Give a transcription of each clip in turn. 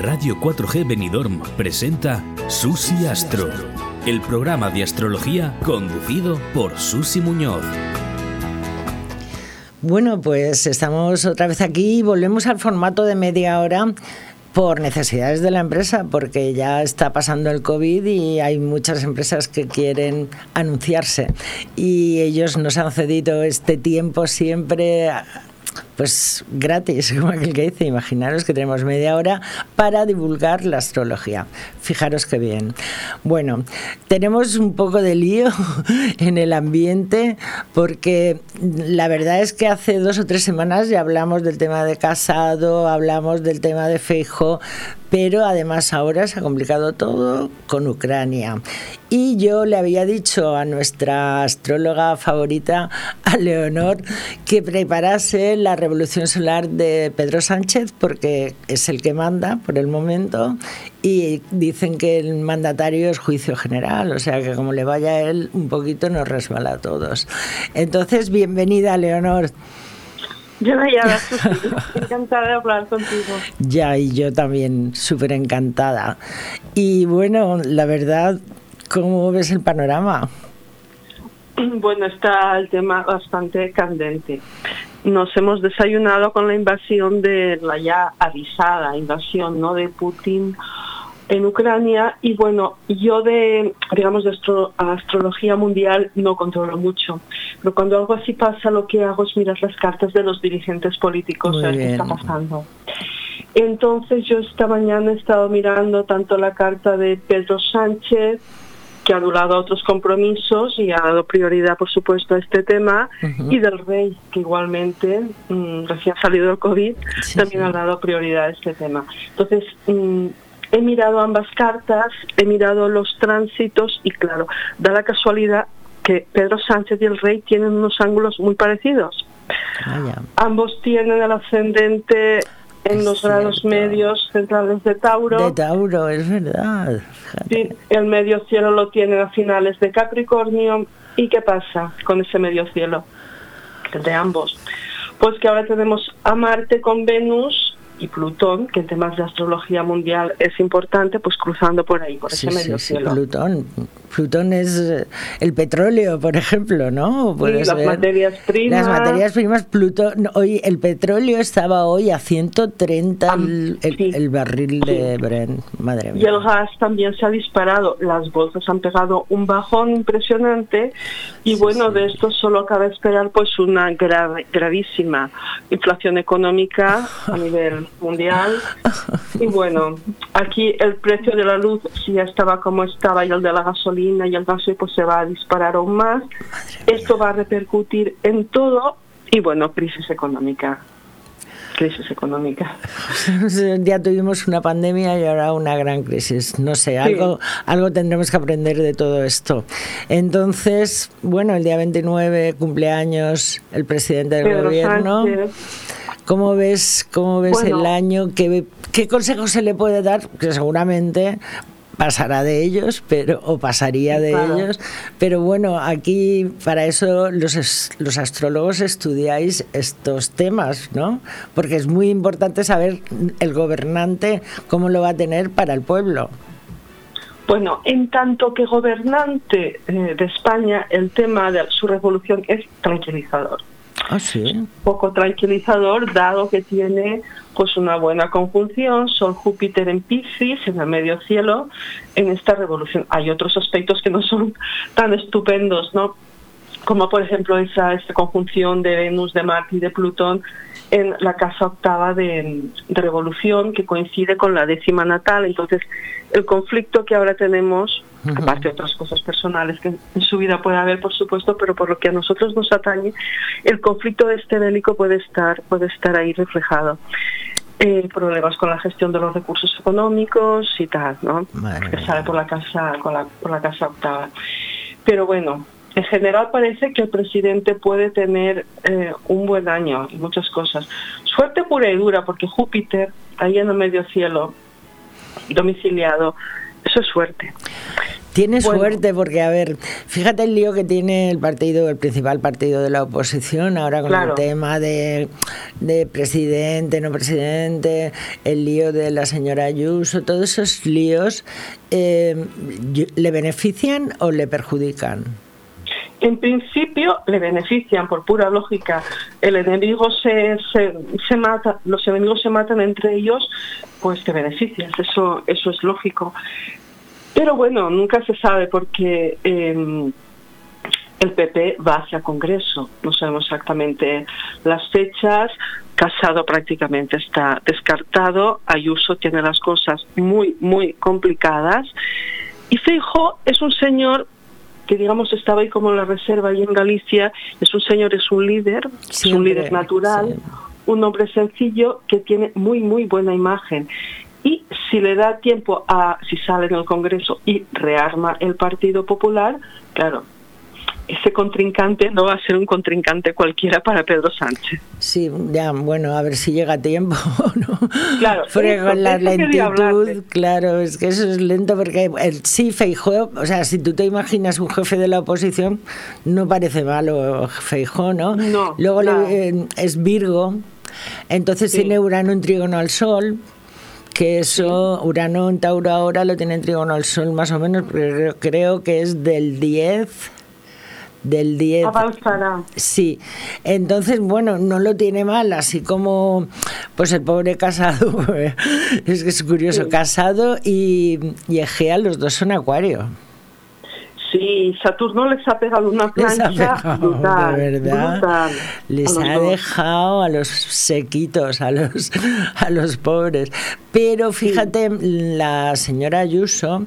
Radio 4G Benidorm presenta Susi Astro, el programa de astrología conducido por Susi Muñoz. Bueno, pues estamos otra vez aquí y volvemos al formato de media hora por necesidades de la empresa, porque ya está pasando el COVID y hay muchas empresas que quieren anunciarse y ellos nos han cedido este tiempo siempre pues gratis, como aquel que dice, imaginaros que tenemos media hora para divulgar la astrología. Fijaros qué bien. Bueno, tenemos un poco de lío en el ambiente porque la verdad es que hace dos o tres semanas ya hablamos del tema de casado, hablamos del tema de Feijo, pero además ahora se ha complicado todo con Ucrania. Y yo le había dicho a nuestra astróloga favorita, a Leonor, que preparase la revolución solar de Pedro Sánchez, porque es el que manda por el momento, y dicen que el mandatario es juicio general, o sea que como le vaya a él un poquito nos resbala a todos. Entonces, bienvenida, Leonor. Yo ya, encantada de hablar contigo. Ya, y yo también, súper encantada. Y bueno, la verdad, ¿cómo ves el panorama? Bueno, está el tema bastante candente. Nos hemos desayunado con la invasión de la ya avisada invasión ¿no? de Putin en Ucrania y bueno, yo de, digamos, de astrología mundial no controlo mucho, pero cuando algo así pasa lo que hago es mirar las cartas de los dirigentes políticos, a ver qué está pasando. Entonces yo esta mañana he estado mirando tanto la carta de Pedro Sánchez, que ha anulado otros compromisos y ha dado prioridad, por supuesto, a este tema, y del rey, que igualmente, mm, recién salido del COVID, también ha dado prioridad a este tema. Entonces, mm, He mirado ambas cartas, he mirado los tránsitos y claro, da la casualidad que Pedro Sánchez y el rey tienen unos ángulos muy parecidos. Ambos tienen el ascendente en los grados medios centrales de Tauro. De Tauro, es verdad. Sí, el medio cielo lo tienen a finales de Capricornio. ¿Y qué pasa con ese medio cielo? De ambos. Pues que ahora tenemos a Marte con Venus y Plutón, que en temas de astrología mundial es importante, pues cruzando por ahí, por ese medio cielo. Plutón. Plutón es eh, el petróleo, por ejemplo, ¿no? Sí, las materias primas. Las materias primas, Plutón. Hoy el petróleo estaba hoy a 130 el, barril de Brent, madre mía. Y el gas también se ha disparado. Las bolsas han pegado un bajón impresionante y bueno, de esto solo cabe esperar pues una gravísima inflación económica a nivel mundial. Y bueno, aquí el precio de la luz si ya estaba como estaba y el de la gasolina y el gas pues se va a disparar aún más. Esto va a repercutir en todo y bueno, crisis económica crisis económica. ya tuvimos una pandemia y ahora una gran crisis. No sé, algo, algo tendremos que aprender de todo esto. Entonces, bueno, el día 29 cumpleaños el presidente del gobierno. ¿Cómo ves, cómo ves el año? ¿Qué, ¿Qué consejos se le puede dar? Que seguramente pasará de ellos, pero o pasaría de ellos, pero bueno, aquí para eso los, los astrólogos estudiáis estos temas, ¿no? Porque es muy importante saber el gobernante cómo lo va a tener para el pueblo. Bueno, en tanto que gobernante eh, de España, el tema de su revolución es tranquilizador. Ah, sí. Poco tranquilizador, dado que tiene pues una buena conjunción, Sol Júpiter en Piscis, en el medio cielo, en esta revolución. Hay otros aspectos que no son tan estupendos, ¿no? Como por ejemplo esa, esta conjunción de Venus, de Marte y de Plutón en la casa octava de, de revolución que coincide con la décima natal. Entonces, el conflicto que ahora tenemos aparte de otras cosas personales que en su vida puede haber, por supuesto, pero por lo que a nosotros nos atañe, el conflicto este bélico puede estar, puede estar ahí reflejado. Eh, problemas con la gestión de los recursos económicos y tal, ¿no? que sale por la casa, con la, por la casa octava. Pero bueno, en general parece que el presidente puede tener eh, un buen año y muchas cosas. Suerte pura y dura, porque Júpiter, ahí en el medio cielo, domiciliado, eso es suerte. Tiene suerte porque, a ver, fíjate el lío que tiene el partido, el principal partido de la oposición, ahora con el tema de, de, presidente, no presidente, el lío de la señora Ayuso, todos esos líos, eh, ¿le benefician o le perjudican? En principio le benefician por pura lógica. El enemigo se, se, mata, los enemigos se matan entre ellos, pues te beneficias. Eso, eso es lógico. Pero bueno, nunca se sabe porque eh, el PP va hacia Congreso. No sabemos exactamente las fechas. Casado prácticamente está descartado. Ayuso tiene las cosas muy, muy complicadas. Y Feijo es un señor que digamos estaba ahí como en la reserva y en Galicia, es un señor, es un líder, es un líder natural, un hombre sencillo que tiene muy, muy buena imagen. Y si le da tiempo a, si sale en el Congreso y rearma el Partido Popular, claro, ese contrincante no va a ser un contrincante cualquiera para Pedro Sánchez. Sí, ya, bueno, a ver si llega a tiempo, ¿no? Claro, con la lentitud, claro, es que eso es lento porque el, sí, Feijó, o sea, si tú te imaginas un jefe de la oposición, no parece malo Feijó, ¿no? no Luego eh, es Virgo, entonces tiene Urano en trígono al Sol, que eso, Urano en Tauro ahora lo tiene en trígono al Sol más o menos, pero creo que es del 10 del 10. Sí, entonces, bueno, no lo tiene mal, así como pues el pobre casado, es que es curioso, casado y, y Egea, los dos son acuario. Sí, Saturno les ha pegado una plancha brutal, de verdad. Les ha dejado a los sequitos, a los, a los pobres. Pero fíjate, la señora Ayuso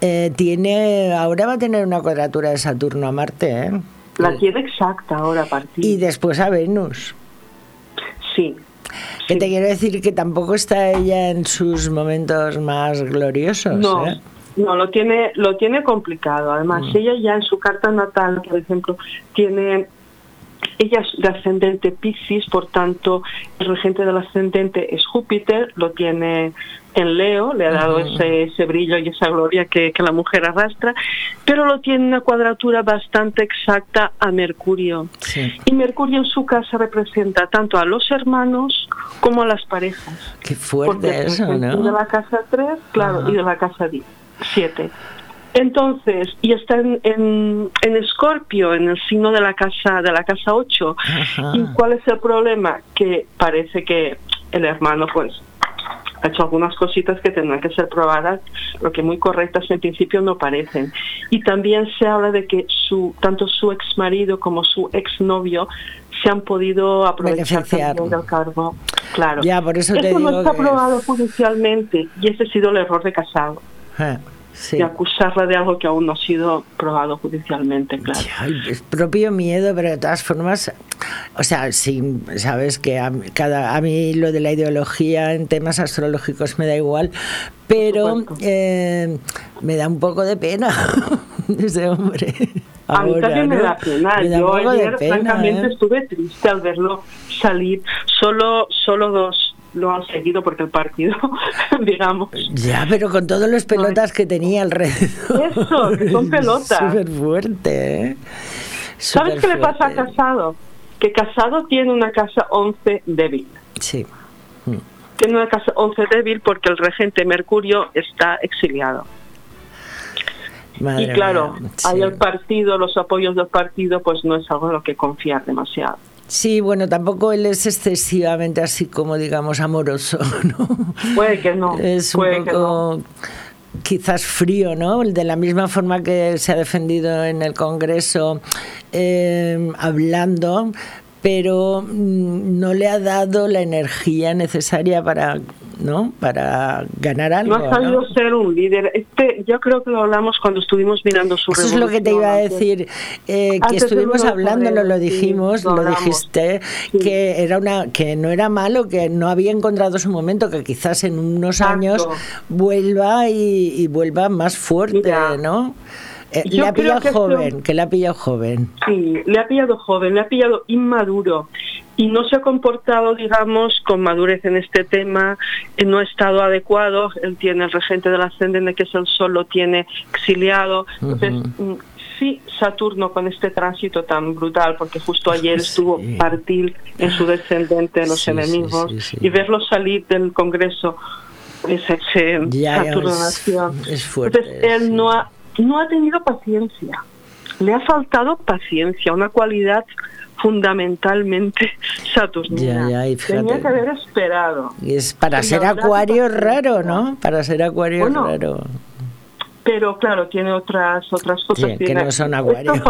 eh, tiene, ahora va a tener una cuadratura de Saturno a Marte, ¿eh? La tiene exacta ahora a partir. Y después a Venus. Sí. Que te quiero decir que tampoco está ella en sus momentos más gloriosos. No. ¿eh? No, lo tiene, lo tiene complicado. Además, mm. ella ya en su carta natal, por ejemplo, tiene ella es de ascendente Piscis, por tanto, el regente del ascendente es Júpiter, lo tiene en Leo, le ha dado ese, ese, brillo y esa gloria que, que, la mujer arrastra, pero lo tiene una cuadratura bastante exacta a Mercurio. Y Mercurio en su casa representa tanto a los hermanos como a las parejas. Qué fuerte eso, ¿no? De la casa 3, claro, y de la casa 7. Entonces, y está en, en, Escorpio, en el signo de la casa de la casa 8. ¿Y cuál es el problema? Que parece que el hermano pues ha hecho algunas cositas que tendrán que ser probadas, lo que muy correctas en principio no parecen. Y también se habla de que su tanto su ex marido como su ex novio se han podido aprovechar del cargo. Claro. Ya, por eso, te no está probado judicialmente y ese ha sido el error de casado. Eh de acusarla de algo que aún no ha sido probado judicialmente, claro. es propio miedo, pero de todas formas, o sea, sí, sabes que a, cada, a mí lo de la ideología en temas astrológicos me da igual, pero eh, me da un poco de pena ese hombre. a mí también me da pena. Yo ayer, francamente, ¿eh? estuve triste al verlo salir. Solo, solo dos lo han seguido porque el partido, digamos. Ya, pero con todos los pelotas que tenía alrededor. Eso, que son pelotas. Súper fuerte, ¿eh? ¿Sabes qué le pasa a Casado? Que Casado tiene una casa 11 débil. Sí. Tiene una casa 11 débil porque el regente Mercurio está exiliado. y claro, hay el partido, los apoyos del partido, pues no es algo en lo que confiar demasiado. Sí, bueno, tampoco él es excesivamente así como, digamos, amoroso, ¿no? Puede que no. Es un poco quizás frío, ¿no? De la misma forma que se ha defendido en el Congreso eh, hablando, pero mm, no le ha dado la energía necesaria para ¿no? Para ganar algo. No ha sabido ser un líder. Este, yo creo que lo hablamos cuando estuvimos mirando su Eso es lo que te iba a decir, eh, que estuvimos hablando, lo dijimos, lo, dijiste, que era una, que no era malo, que no había encontrado su momento, que quizás en unos años vuelva y, vuelva más fuerte, ¿no? Eh, le ha pillado joven, que le ha pillado joven. Sí, le ha pillado joven, le ha pillado inmaduro y no se ha comportado, digamos, con madurez en este tema, eh, no ha estado adecuado, él tiene el regente del ascendente que es el sol, lo tiene exiliado, entonces mm, sí Saturno con este tránsito tan brutal, porque justo ayer estuvo partir en su descendente de los enemigos y verlo salir del Congreso ese, Saturno nació. Entonces él no ha, no ha tenido paciencia, le ha faltado paciencia, una cualidad fundamentalmente saturnina. Tenía que haber esperado. Y es para ser acuario raro, ¿no? Para ser acuario raro pero claro, tiene otras otras cosas. que no son acuario.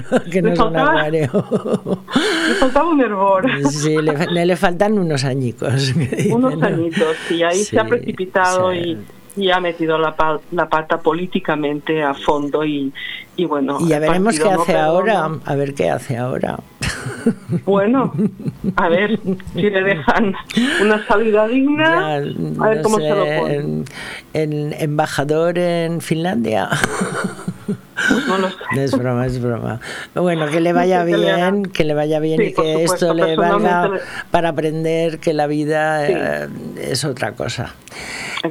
que no son acuario. le faltaba un hervor. Sí, le, le, faltan unos añicos. Unos añitos, y ahí se ha precipitado y y ha metido la, la pata políticamente a fondo y, y bueno. Y ya veremos qué hace ahora, a ver qué hace ahora. Bueno, a ver si le dejan una salida digna, a ver cómo se lo pone. En, embajador en Finlandia. No lo sé. Es broma, es broma. Bueno, que le vaya bien, que le vaya bien y que esto le valga para aprender que la vida eh, es otra cosa.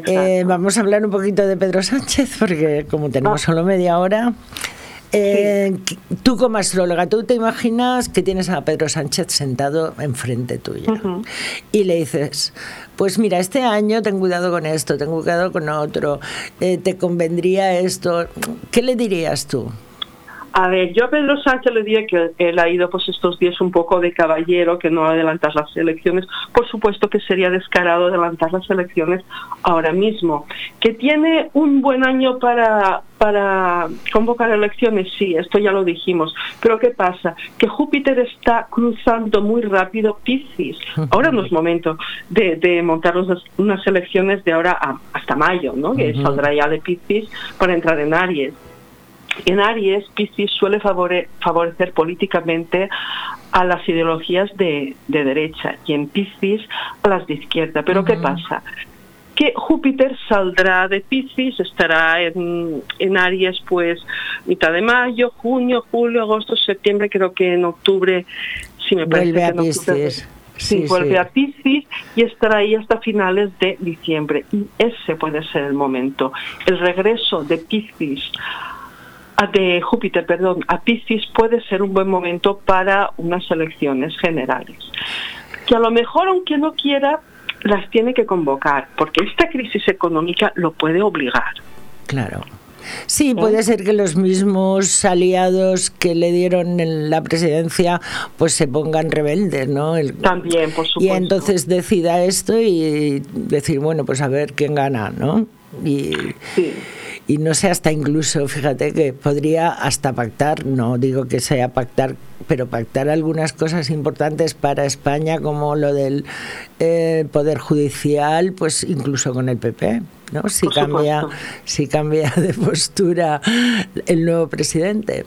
Eh, vamos a hablar un poquito de Pedro Sánchez, porque como tenemos ah. solo media hora, eh, Tú como astróloga, tú te imaginas que tienes a Pedro Sánchez sentado enfrente tuyo y le dices, pues mira, este año ten cuidado con esto, ten cuidado con otro, eh, te convendría esto. ¿Qué le dirías tú? A ver, yo a Pedro Sánchez le diría que él ha ido pues estos días un poco de caballero, que no adelantar las elecciones. Por supuesto que sería descarado adelantar las elecciones ahora mismo. Que tiene un buen año para, para convocar elecciones, sí, esto ya lo dijimos. Pero ¿qué pasa? Que Júpiter está cruzando muy rápido Piscis. Ahora no es momento de, montar unas elecciones de ahora hasta mayo, ¿no? Que saldrá ya de Piscis para entrar en Aries. En Aries, Piscis suele favorecer políticamente a las ideologías de, derecha y en Piscis a las de izquierda. Pero ¿qué pasa? que Júpiter saldrá de Piscis, estará en, en, Aries pues mitad de mayo, junio, julio, agosto, septiembre, creo que en octubre, si me parece vuelve a Piscis. Sí, vuelve a Piscis y estará ahí hasta finales de diciembre. Y ese puede ser el momento. El regreso de Piscis de Júpiter, perdón, a Piscis puede ser un buen momento para unas elecciones generales. Que a lo mejor, aunque no quiera, las tiene que convocar, porque esta crisis económica lo puede obligar. Claro. Sí, puede ser que los mismos aliados que le dieron en la presidencia pues se pongan rebeldes, ¿no? También, por supuesto. Y entonces decida esto y decir, bueno, pues a ver quién gana, ¿no? Y, sí y no sé hasta incluso, fíjate que podría hasta pactar, no digo que sea pactar, pero pactar algunas cosas importantes para España como lo del eh, poder judicial, pues incluso con el PP. ¿no? Si cambia, si cambia de postura el nuevo presidente.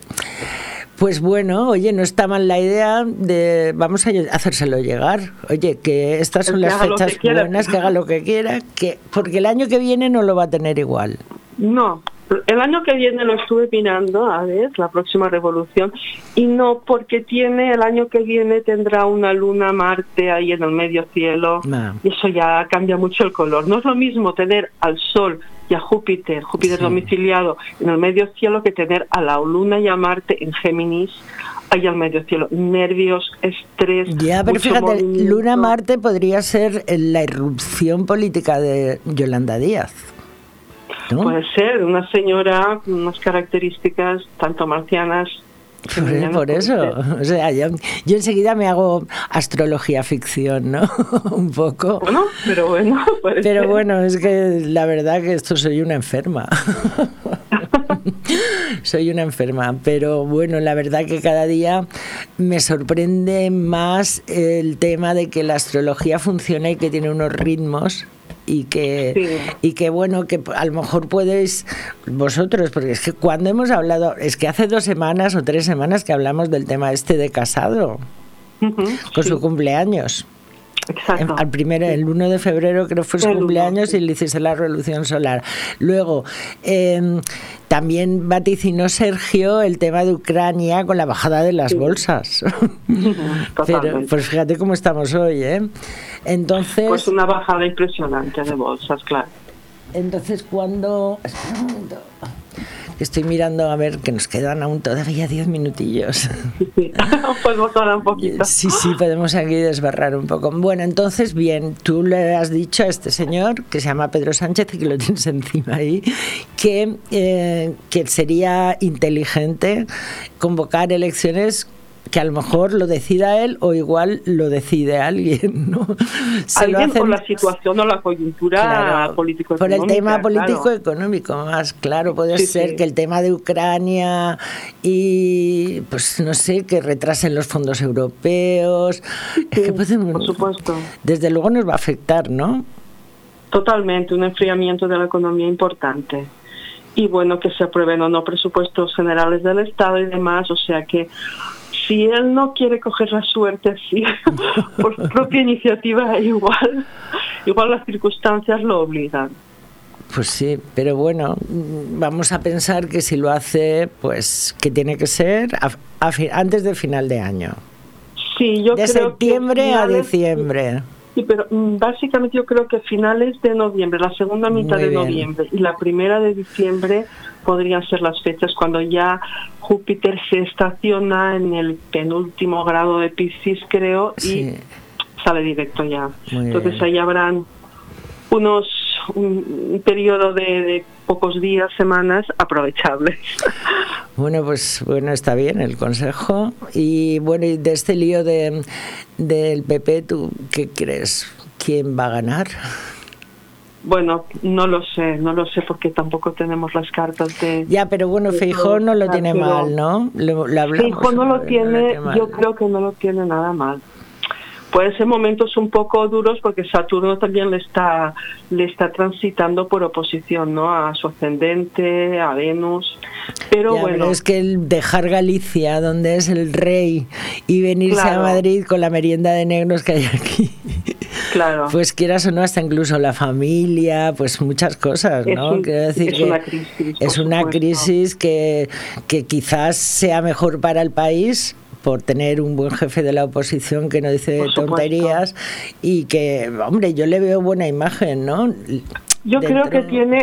Pues bueno, oye, no está mal la idea de vamos a hacérselo llegar. Oye, que estas son las fechas buenas, que haga lo que quiera, que porque el año que viene no lo va a tener igual. No, el año que viene lo estuve mirando, a ver, la próxima revolución, y no, porque tiene, el año que viene tendrá una luna Marte ahí en el medio cielo, y eso ya cambia mucho el color. No es lo mismo tener al Sol y a Júpiter, Júpiter domiciliado en el medio cielo, que tener a la luna y a Marte en Géminis, ahí al medio cielo. Nervios, estrés. Ya, pero fíjate, Luna Marte podría ser la irrupción política de Yolanda Díaz. Puede ser una señora con unas características tanto marcianas por, eso, o sea, yo, enseguida me hago astrología ficción, ¿no? Un poco. Bueno, pero bueno. Pero bueno, es que la verdad que esto soy una enferma. soy una enferma, pero bueno, la verdad que cada día me sorprende más el tema de que la astrología funciona y que tiene unos ritmos y que, y que bueno, que a lo mejor podéis vosotros, porque es que cuando hemos hablado, es que hace dos semanas o tres semanas que hablamos del tema este de casado, con su cumpleaños. Exacto. Al primero, el 1 de febrero creo fue su El cumpleaños sí. y le hiciste la revolución solar. Luego, eh, también vaticinó Sergio el tema de Ucrania con la bajada de las Sí. bolsas. Pero, pues fíjate cómo estamos hoy, ¿eh? Entonces, Pues una bajada impresionante de bolsas, claro. entonces cuando... espera un momento. Estoy mirando a ver que nos quedan aún todavía 10 minutillos. Sí, sí. Podemos hablar un poquito. Sí, sí, podemos aquí desbarrar un poco. Bueno, entonces, bien, tú le has dicho a este señor, que se llama Pedro Sánchez y que lo tienes encima ahí, que, eh, que sería inteligente convocar elecciones que a lo mejor lo decida él o igual lo decide alguien, ¿no? Se lo Alguien hacen- por la situación o la coyuntura Claro, político por el tema político claro. económico más claro puede Sí, ser sí. que el tema de Ucrania y pues no sé que retrasen los fondos europeos es que puede- por supuesto. desde luego nos va a afectar no Totalmente, un enfriamiento de la economía importante. Y bueno, que se aprueben o no presupuestos generales del Estado y demás, o sea que si él no quiere coger la suerte así, por propia iniciativa, igual, igual las circunstancias lo obligan. pues sí pero bueno vamos a pensar que si lo hace pues que tiene que ser a- a antes del final de año Sí, yo de creo que septiembre a finales- diciembre Sí, pero mm, básicamente yo creo que finales de noviembre, la segunda mitad de noviembre y la primera de diciembre podrían ser las fechas cuando ya Júpiter se estaciona en el penúltimo grado de Piscis, creo, y sale directo ya. Muy Entonces bien. ahí habrán unos un, un periodo de, de pocos días, semanas aprovechables. Bueno, pues bueno, está bien el consejo. Y bueno, y de este lío de, del PP, ¿tú qué crees? ¿Quién va a ganar? Bueno, no lo sé, no lo sé porque tampoco tenemos las cartas de... Ya, pero bueno, Feijó no lo tiene mal, ¿no? Lo, lo hablamos, Fijo no lo tiene, yo creo que no lo tiene nada mal. Puede ser momentos un poco duros porque Saturno también le está le está transitando por oposición, ¿no? A su ascendente, a Venus. Pero Ya, bueno, pero es que el dejar Galicia, donde es el rey, y venirse Claro. a Madrid con la merienda de negros que hay aquí, claro. pues quieras o no, hasta incluso la familia, pues muchas cosas, Es ¿no? un- Quiero decir es que una crisis, es una supuesto. crisis que, que quizás sea mejor para el país por tener un buen jefe de la oposición que no dice tonterías y que, hombre, yo le veo buena imagen, ¿no? yo creo que tiene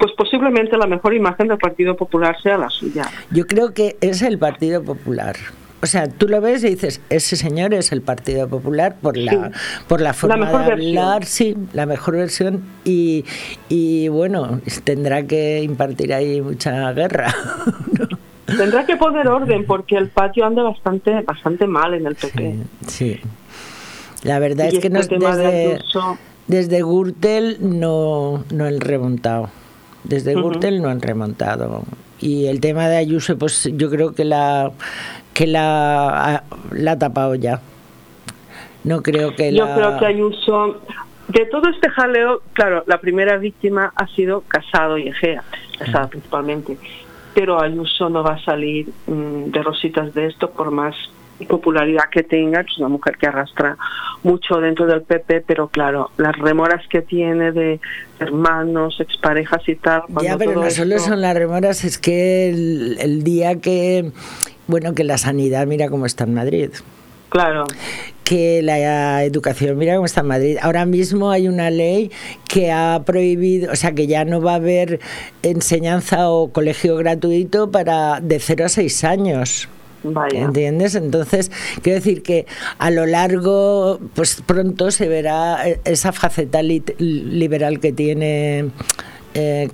pues posiblemente la mejor imagen del Partido Popular sea la suya. Yo creo que es el Partido Popular. O sea, tú lo ves y dices, ese señor es el Partido Popular por la, Sí. por la forma de versión. hablar, sí, la mejor versión. Y, y bueno, tendrá que impartir ahí mucha guerra. Tendrá que poner orden porque el patio anda bastante bastante mal en el PP. sí. La verdad Y es que este nos, desde, Ayuso- desde Gürtel no, no han remontado. Desde Ujú. Gürtel no han remontado. Y el tema de Ayuso, pues yo creo que la que la, la ha tapado ya. No creo que Yo la... creo que Ayuso, de todo este jaleo, claro, la primera víctima ha sido Casado y Egea, Casado principalmente, pero Ayuso no va a salir mm, de rositas de esto por más popularidad que tenga, que es una mujer que arrastra mucho dentro del PP, pero claro, las remoras que tiene de hermanos, exparejas y tal. Ya, pero no solo son las remoras, es que el, el día que... Bueno, que la sanidad, mira cómo está en Madrid. Claro, que la educación, mira cómo está en Madrid. Ahora mismo hay una ley que ha prohibido, o sea, que ya no va a haber enseñanza o colegio gratuito para de 0 a 6 años. vaya. ¿Entiendes? Entonces, quiero decir que a lo largo, pues pronto se verá eh, esa faceta liberal que tiene eh,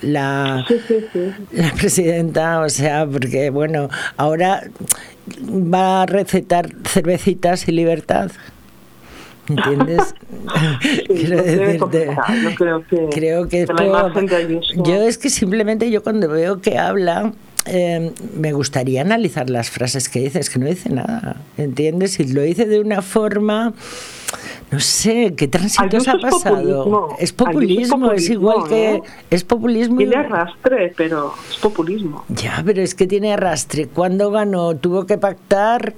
la, Sí, sí, sí. la presidenta, o sea, porque bueno, ahora va a recetar cervecitas y libertad. ¿Entiendes? Sí, Quiero decirte. Yo creo que, creo que yo es que simplemente yo cuando veo que habla eh, me gustaría analizar las frases que dice, es que no dice nada, ¿entiendes? Y lo dice de una forma, no sé, ¿qué tránsitos ha es pasado? populismo. Es Ayuso es populismo, es igual populismo, que... ¿eh? Es populismo. Tiene arrastre, pero es populismo. Ya, pero es que tiene arrastre. Cuando ganó, tuvo que pactar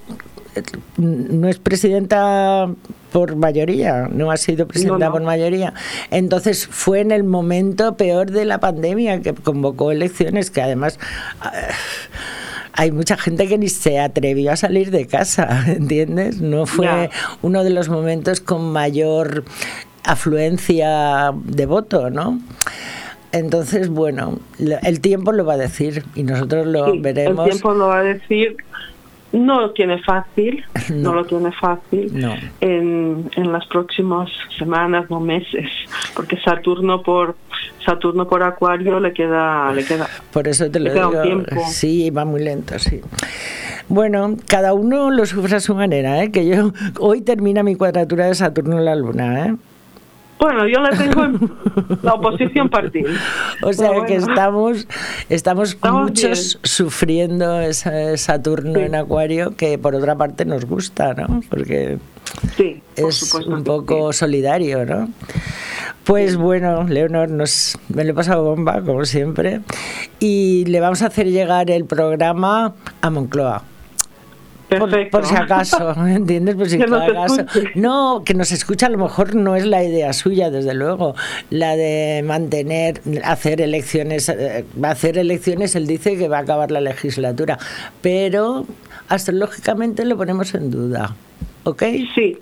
no es presidenta por mayoría, no ha sido presidenta por mayoría. Entonces fue en el momento peor de la pandemia que convocó elecciones, que además... Ah, hay mucha gente que ni se atrevió a salir de casa, ¿entiendes? No fue uno de los momentos con mayor afluencia de voto, ¿no? Entonces, bueno, el tiempo lo va a decir y nosotros lo veremos. El tiempo lo va a decir no lo tiene fácil, no, lo tiene fácil en, en las próximas semanas o meses, porque Saturno por Saturno por Acuario le queda le queda por eso te lo digo. sí va muy lento sí. Bueno cada uno lo sufre a su manera ¿eh? que yo hoy termina mi cuadratura de Saturno en la Luna ¿eh? Bueno, yo la tengo en la oposición partido. O sea que estamos, estamos, muchos sufriendo ese Saturno en Acuario que por otra parte nos gusta, ¿no? Porque es un poco solidario, ¿no? Pues bueno, Leonor, nos, me lo he pasado bomba, como siempre, y le vamos a hacer llegar el programa a Moncloa. Por, si acaso, ¿entiendes? Por si acaso. No, que nos escucha a lo mejor no es la idea suya, desde luego, la de mantener, hacer elecciones, eh, va a hacer elecciones, él dice que va a acabar la legislatura, pero astrológicamente lo ponemos en duda, ¿ok? Sí,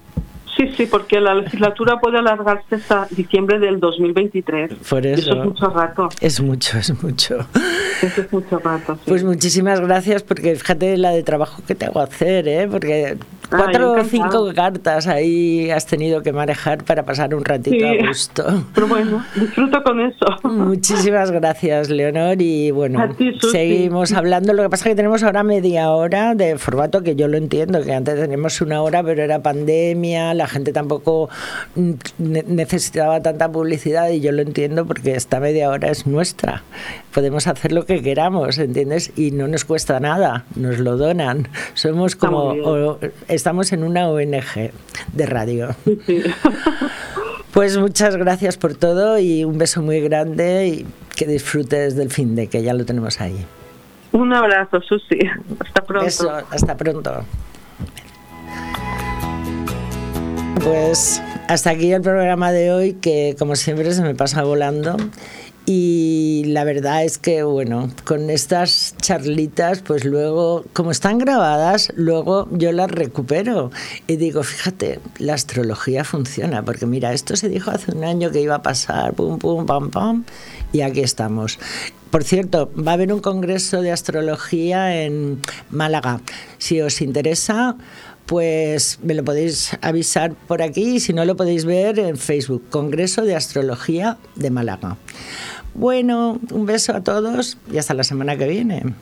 Sí, sí, porque la legislatura puede alargarse hasta diciembre del 2023. Por eso, es mucho rato. Es mucho, es mucho. Eso es mucho rato. Pues muchísimas gracias, porque fíjate la de trabajo que te hago hacer, ¿eh? Porque cuatro o cinco cartas ahí has tenido que manejar para pasar un ratito a gusto. Pero bueno, disfruto con eso. Muchísimas gracias, Leonor. Y bueno, seguimos hablando. Lo que pasa es que tenemos ahora media hora de formato que yo lo entiendo, que antes teníamos una hora, pero era pandemia, la gente tampoco necesitaba tanta publicidad y yo lo entiendo porque esta media hora es nuestra. Podemos hacer lo que queramos, ¿entiendes? Y no nos cuesta nada, nos lo donan. Somos como estamos en una ONG de radio. Pues muchas gracias por todo y un beso muy grande y que disfrutes del fin de que ya lo tenemos ahí. Un abrazo, Susi. Hasta pronto. Beso, hasta pronto. Pues hasta aquí el programa de hoy que como siempre se me pasa volando. Y la verdad es que, bueno, con estas charlitas, pues luego, como están grabadas, luego yo las recupero y digo, fíjate, la astrología funciona, porque mira, esto se dijo hace un año que iba a pasar, pum, pum, pam, pam, y aquí estamos. Por cierto, va a haber un congreso de astrología en Málaga. Si os interesa, pues me lo podéis avisar por aquí y si no lo podéis ver en Facebook, Congreso de Astrología de Málaga. Bueno, un beso a todos y hasta la semana que viene.